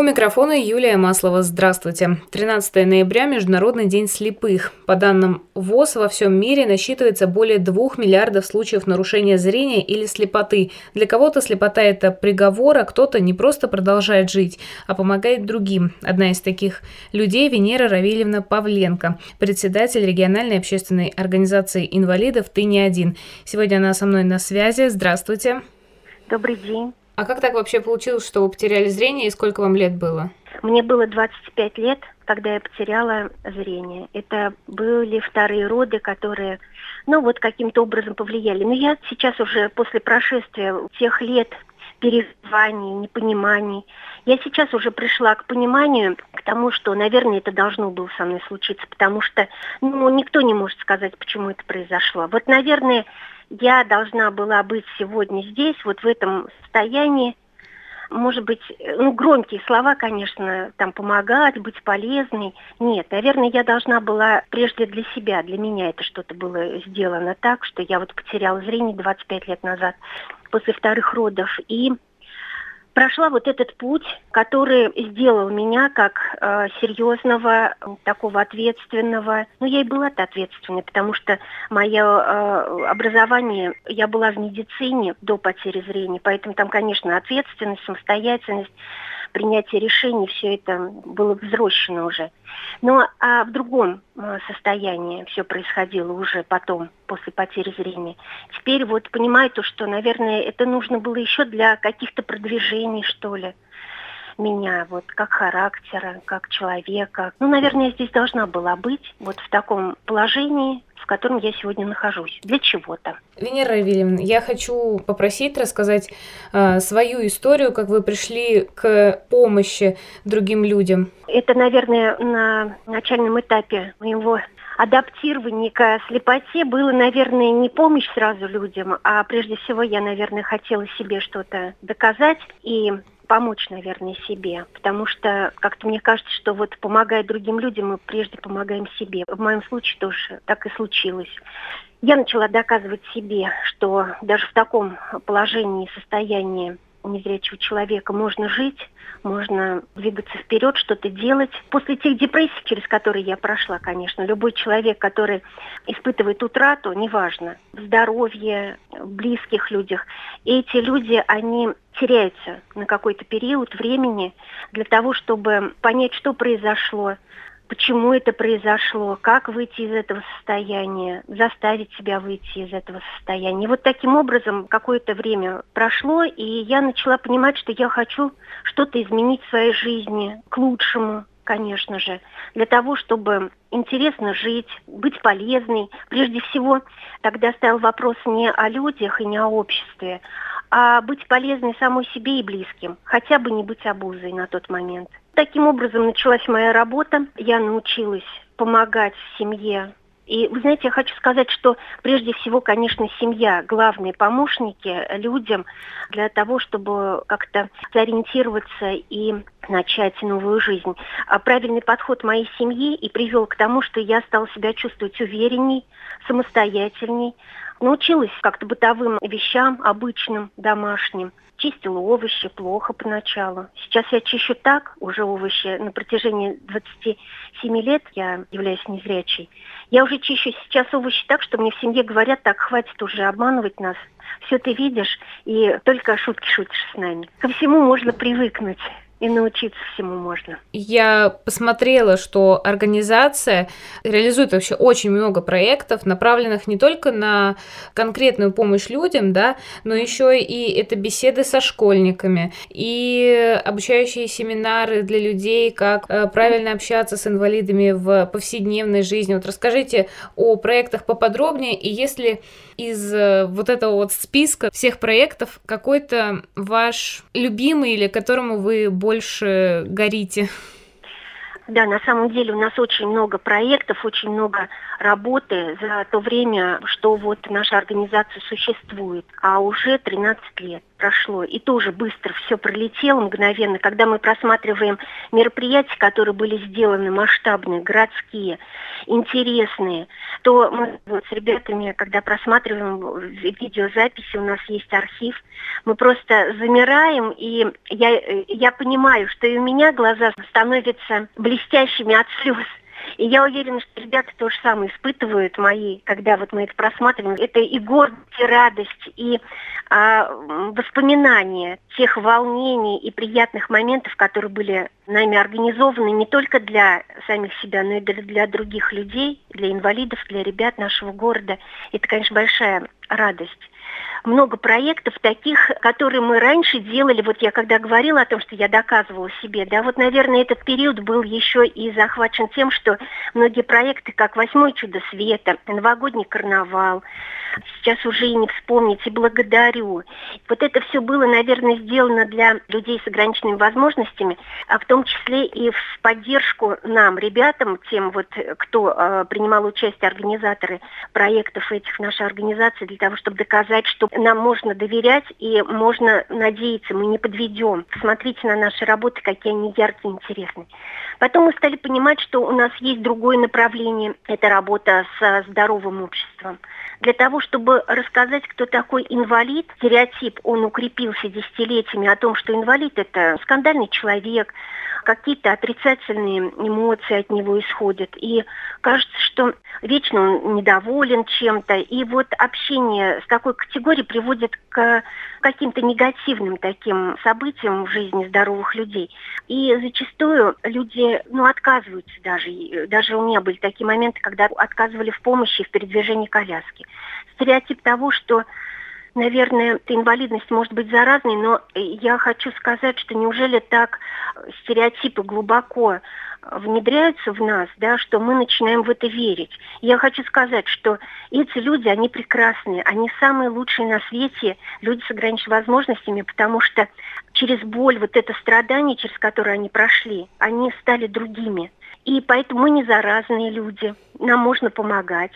У микрофона Юлия Маслова. Здравствуйте. 13 ноября – Международный день слепых. По данным ВОЗ, во всем мире насчитывается более 2 миллиардов случаев нарушения зрения или слепоты. Для кого-то слепота – это приговор, а кто-то не просто продолжает жить, а помогает другим. Одна из таких людей – Венера Равильевна Павленко, председатель региональной общественной организации инвалидов «Ты не один». Сегодня она со мной на связи. Здравствуйте. Добрый день. А как так вообще получилось, что вы потеряли зрение и сколько вам лет было? Мне было 25 лет, когда я потеряла зрение. Это были вторые роды, которые, ну вот каким-то образом повлияли. Но я сейчас уже после прошествия тех лет переживаний, непониманий, я сейчас уже пришла к пониманию, к тому, что, наверное, это должно было со мной случиться, потому что, ну, никто не может сказать, почему это произошло. Вот, наверное, я должна была быть сегодня здесь, вот в этом состоянии, может быть, ну, громкие слова, конечно, там помогать, быть полезной. Нет, наверное, я должна была прежде для себя, для меня это что-то было сделано так, что я вот потеряла зрение 25 лет назад после вторых родов. И прошла вот этот путь, который сделал меня как э, серьезного, такого ответственного. Ну, я и была-то ответственной, потому что мое э, образование, я была в медицине до потери зрения, поэтому там, конечно, ответственность, самостоятельность, принятие решений, все это было взрощено уже. Но а в другом а, состоянии все происходило уже потом, после потери зрения. Теперь вот понимаю то, что, наверное, это нужно было еще для каких-то продвижений, что ли меня, вот как характера, как человека. Ну, наверное, я здесь должна была быть вот в таком положении, в котором я сегодня нахожусь, для чего-то. Венера Равильевна, я хочу попросить рассказать э, свою историю, как вы пришли к помощи другим людям. Это, наверное, на начальном этапе моего адаптирование к слепоте было, наверное, не помощь сразу людям, а прежде всего я, наверное, хотела себе что-то доказать и помочь, наверное, себе. Потому что как-то мне кажется, что вот помогая другим людям, мы прежде помогаем себе. В моем случае тоже так и случилось. Я начала доказывать себе, что даже в таком положении, состоянии незрячего человека можно жить, можно двигаться вперед, что-то делать. После тех депрессий, через которые я прошла, конечно, любой человек, который испытывает утрату, неважно, в здоровье, в близких людях, эти люди, они теряются на какой-то период времени для того, чтобы понять, что произошло, почему это произошло, как выйти из этого состояния, заставить себя выйти из этого состояния. И вот таким образом какое-то время прошло, и я начала понимать, что я хочу что-то изменить в своей жизни к лучшему, конечно же, для того, чтобы интересно жить, быть полезной. Прежде всего, тогда стоял вопрос не о людях и не о обществе, а быть полезной самой себе и близким, хотя бы не быть обузой на тот момент. Таким образом началась моя работа. Я научилась помогать семье. И вы знаете, я хочу сказать, что прежде всего, конечно, семья, главные помощники людям для того, чтобы как-то сориентироваться и начать новую жизнь. А правильный подход моей семьи и привел к тому, что я стала себя чувствовать уверенней, самостоятельней, научилась как-то бытовым вещам, обычным, домашним чистила овощи плохо поначалу. Сейчас я чищу так уже овощи на протяжении 27 лет, я являюсь незрячей. Я уже чищу сейчас овощи так, что мне в семье говорят, так, хватит уже обманывать нас. Все ты видишь, и только шутки шутишь с нами. Ко всему можно привыкнуть и научиться всему можно. Я посмотрела, что организация реализует вообще очень много проектов, направленных не только на конкретную помощь людям, да, но еще и это беседы со школьниками, и обучающие семинары для людей, как э, правильно общаться с инвалидами в повседневной жизни. Вот расскажите о проектах поподробнее, и если из э, вот этого вот списка всех проектов какой-то ваш любимый или которому вы больше горите? Да, на самом деле у нас очень много проектов, очень много работы за то время, что вот наша организация существует, а уже 13 лет прошло, и тоже быстро все пролетело мгновенно, когда мы просматриваем мероприятия, которые были сделаны масштабные, городские, интересные, что мы вот с ребятами, когда просматриваем видеозаписи, у нас есть архив, мы просто замираем, и я, я понимаю, что и у меня глаза становятся блестящими от слез. И я уверена, что ребята то же самое испытывают мои, когда вот мы это просматриваем. Это и гордость, и радость, и а, воспоминания тех волнений и приятных моментов, которые были нами организованы не только для самих себя, но и для, для других людей, для инвалидов, для ребят нашего города. Это, конечно, большая радость много проектов таких, которые мы раньше делали. Вот я когда говорила о том, что я доказывала себе, да, вот, наверное, этот период был еще и захвачен тем, что многие проекты, как «Восьмое чудо света», «Новогодний карнавал», сейчас уже и не вспомнить, и благодарю. Вот это все было, наверное, сделано для людей с ограниченными возможностями, а в том числе и в поддержку нам, ребятам, тем вот, кто э, принимал участие, организаторы проектов этих нашей организации, для того, чтобы доказать, что нам можно доверять и можно надеяться, мы не подведем. Смотрите на наши работы, какие они яркие интересные. Потом мы стали понимать, что у нас есть другое направление, это работа с здоровым обществом. Для того, чтобы рассказать, кто такой инвалид, стереотип, он укрепился десятилетиями о том, что инвалид – это скандальный человек, какие-то отрицательные эмоции от него исходят. И кажется, что вечно он недоволен чем-то. И вот общение с такой категорией приводит к каким-то негативным таким событиям в жизни здоровых людей. И зачастую люди ну, отказываются даже. Даже у меня были такие моменты, когда отказывали в помощи в передвижении коляски. Стереотип того, что наверное, инвалидность может быть заразной, но я хочу сказать, что неужели так стереотипы глубоко внедряются в нас, да, что мы начинаем в это верить. Я хочу сказать, что эти люди, они прекрасные, они самые лучшие на свете, люди с ограниченными возможностями, потому что через боль, вот это страдание, через которое они прошли, они стали другими. И поэтому мы не заразные люди, нам можно помогать.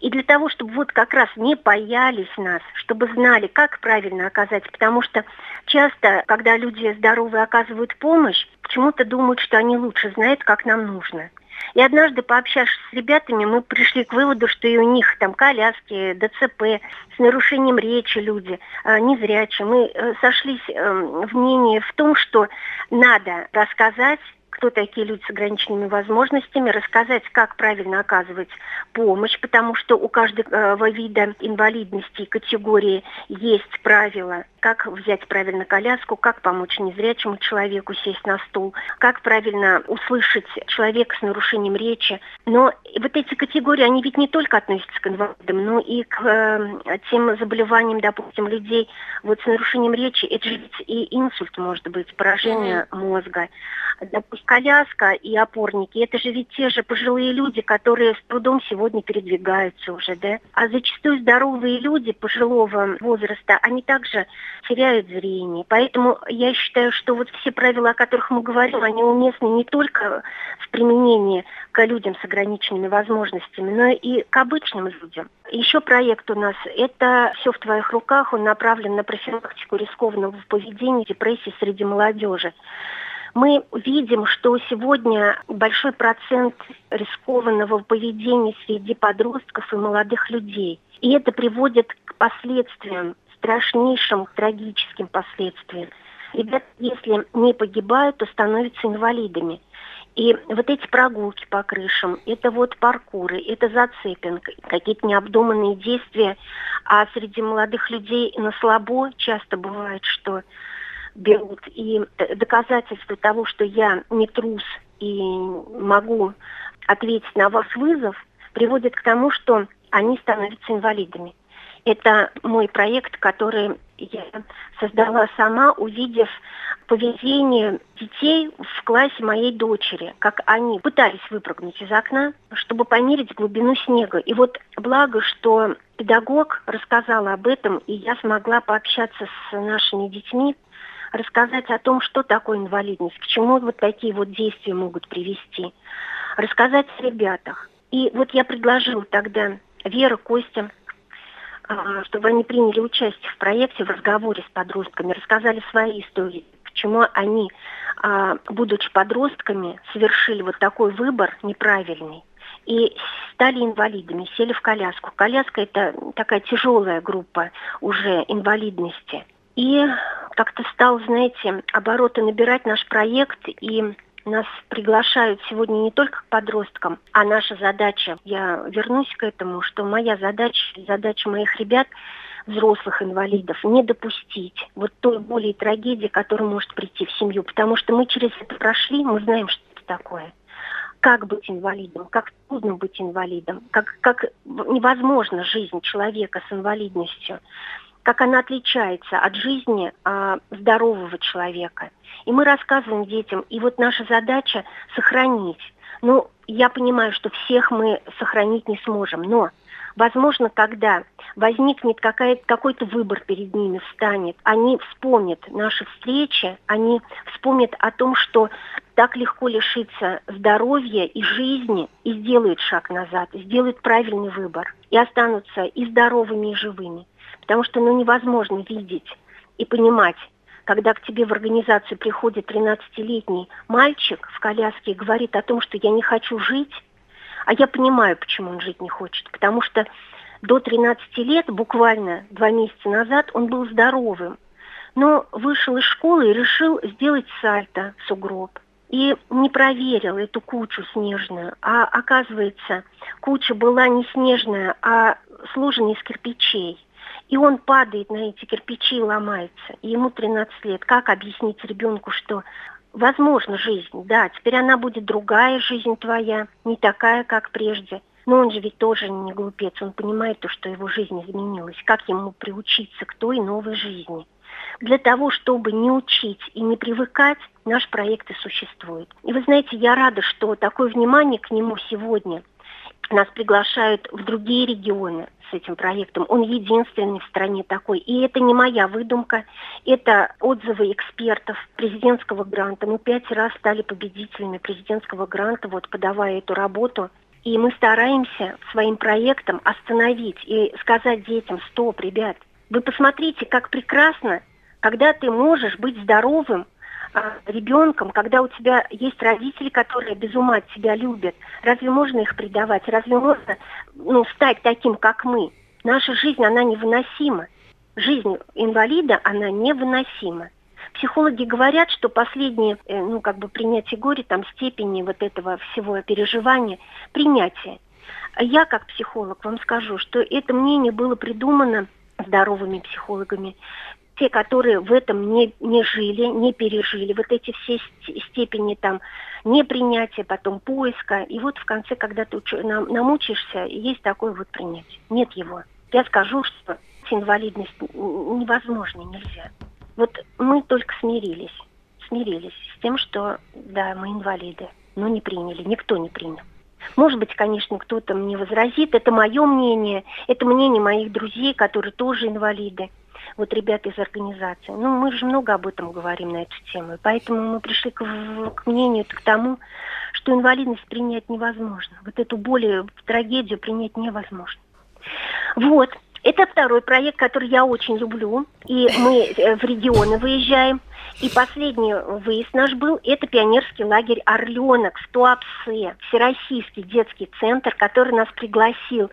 И для того, чтобы вот как раз не боялись нас, чтобы знали, как правильно оказать, потому что часто, когда люди здоровые оказывают помощь, почему-то думают, что они лучше знают, как нам нужно. И однажды, пообщавшись с ребятами, мы пришли к выводу, что и у них там коляски, ДЦП, с нарушением речи люди, э, незрячие. Мы э, сошлись э, в мнении в том, что надо рассказать кто такие люди с ограниченными возможностями, рассказать, как правильно оказывать помощь, потому что у каждого вида инвалидности и категории есть правила как взять правильно коляску, как помочь незрячему человеку сесть на стул, как правильно услышать человека с нарушением речи. Но вот эти категории, они ведь не только относятся к инвалидам, но и к э, тем заболеваниям, допустим, людей вот с нарушением речи. Это же ведь и инсульт может быть, поражение мозга. Допустим, коляска и опорники, это же ведь те же пожилые люди, которые с трудом сегодня передвигаются уже, да? А зачастую здоровые люди пожилого возраста, они также теряют зрение. Поэтому я считаю, что вот все правила, о которых мы говорим, они уместны не только в применении к людям с ограниченными возможностями, но и к обычным людям. Еще проект у нас – это «Все в твоих руках». Он направлен на профилактику рискованного поведения, депрессии среди молодежи мы видим, что сегодня большой процент рискованного поведения среди подростков и молодых людей. И это приводит к последствиям страшнейшим трагическим последствиям. Ребята, если не погибают, то становятся инвалидами. И вот эти прогулки по крышам, это вот паркуры, это зацепинг, какие-то необдуманные действия. А среди молодых людей на слабо часто бывает, что берут. И доказательство того, что я не трус и могу ответить на ваш вызов, приводит к тому, что они становятся инвалидами. Это мой проект, который я создала сама, увидев поведение детей в классе моей дочери, как они пытались выпрыгнуть из окна, чтобы померить глубину снега. И вот благо, что педагог рассказала об этом, и я смогла пообщаться с нашими детьми, рассказать о том, что такое инвалидность, к чему вот такие вот действия могут привести, рассказать о ребятах. И вот я предложила тогда Вера, Костя, а, чтобы они приняли участие в проекте, в разговоре с подростками, рассказали свои истории, почему они, а, будучи подростками, совершили вот такой выбор неправильный. и стали инвалидами, сели в коляску. Коляска – это такая тяжелая группа уже инвалидности. И как-то стал, знаете, обороты набирать наш проект, и нас приглашают сегодня не только к подросткам, а наша задача, я вернусь к этому, что моя задача, задача моих ребят, взрослых инвалидов, не допустить вот той боли и трагедии, которая может прийти в семью. Потому что мы через это прошли, мы знаем, что это такое. Как быть инвалидом, как трудно быть инвалидом, как, как невозможна жизнь человека с инвалидностью как она отличается от жизни а, здорового человека. И мы рассказываем детям, и вот наша задача сохранить. Ну, я понимаю, что всех мы сохранить не сможем, но Возможно, когда возникнет какой-то выбор перед ними, встанет, они вспомнят наши встречи, они вспомнят о том, что так легко лишиться здоровья и жизни, и сделают шаг назад, сделают правильный выбор, и останутся и здоровыми, и живыми. Потому что ну, невозможно видеть и понимать, когда к тебе в организацию приходит 13-летний мальчик в коляске и говорит о том, что я не хочу жить, а я понимаю, почему он жить не хочет. Потому что до 13 лет, буквально два месяца назад, он был здоровым. Но вышел из школы и решил сделать сальто в сугроб и не проверил эту кучу снежную. А оказывается, куча была не снежная, а сложена из кирпичей. И он падает на эти кирпичи и ломается. И ему 13 лет. Как объяснить ребенку, что возможно жизнь, да, теперь она будет другая жизнь твоя, не такая, как прежде. Но он же ведь тоже не глупец, он понимает то, что его жизнь изменилась. Как ему приучиться к той новой жизни? Для того, чтобы не учить и не привыкать, наш проект и существует. И вы знаете, я рада, что такое внимание к нему сегодня – нас приглашают в другие регионы с этим проектом. Он единственный в стране такой. И это не моя выдумка, это отзывы экспертов президентского гранта. Мы пять раз стали победителями президентского гранта, вот подавая эту работу. И мы стараемся своим проектом остановить и сказать детям, стоп, ребят, вы посмотрите, как прекрасно, когда ты можешь быть здоровым, ребенком, когда у тебя есть родители, которые без ума тебя любят, разве можно их предавать? Разве можно ну, стать таким, как мы? Наша жизнь, она невыносима. Жизнь инвалида, она невыносима. Психологи говорят, что последнее, э, ну, как бы принятие горя, там, степени вот этого всего переживания, принятие. Я, как психолог, вам скажу, что это мнение было придумано здоровыми психологами те, которые в этом не, не жили, не пережили, вот эти все степени там непринятия, потом поиска. И вот в конце, когда ты уч... намучишься, есть такое вот принятие. Нет его. Я скажу, что инвалидность невозможно, нельзя. Вот мы только смирились, смирились с тем, что да, мы инвалиды, но не приняли, никто не принял. Может быть, конечно, кто-то мне возразит, это мое мнение, это мнение моих друзей, которые тоже инвалиды вот ребят из организации. Ну, мы же много об этом говорим на эту тему, поэтому мы пришли к, к мнению, к тому, что инвалидность принять невозможно. Вот эту боль, трагедию принять невозможно. Вот. Это второй проект, который я очень люблю. И мы э, в регионы выезжаем. И последний выезд наш был, это пионерский лагерь «Орленок» в Туапсе, Всероссийский детский центр, который нас пригласил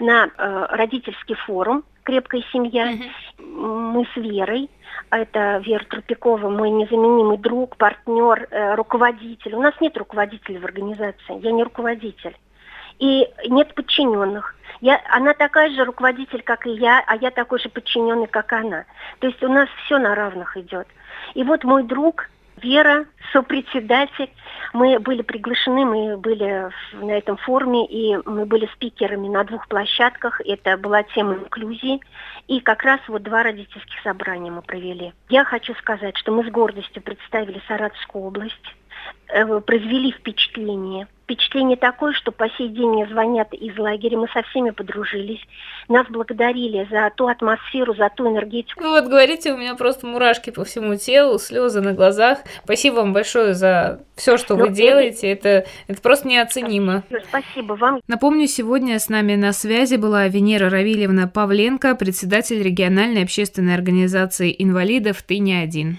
на э, родительский форум крепкая семья. Mm-hmm. Мы с Верой, это Вера Тропикова, мой незаменимый друг, партнер, э, руководитель. У нас нет руководителя в организации, я не руководитель. И нет подчиненных. Я, она такая же руководитель, как и я, а я такой же подчиненный, как она. То есть у нас все на равных идет. И вот мой друг, Вера, сопредседатель. Мы были приглашены, мы были на этом форуме, и мы были спикерами на двух площадках. Это была тема инклюзии. И как раз вот два родительских собрания мы провели. Я хочу сказать, что мы с гордостью представили Саратовскую область, произвели впечатление – впечатление такое, что по сей день мне звонят из лагеря, мы со всеми подружились, нас благодарили за ту атмосферу, за ту энергетику. Ну вот говорите, у меня просто мурашки по всему телу, слезы на глазах. Спасибо вам большое за все, что ну, вы делаете, это, это просто неоценимо. Спасибо вам. Напомню, сегодня с нами на связи была Венера Равильевна Павленко, председатель региональной общественной организации инвалидов «Ты не один».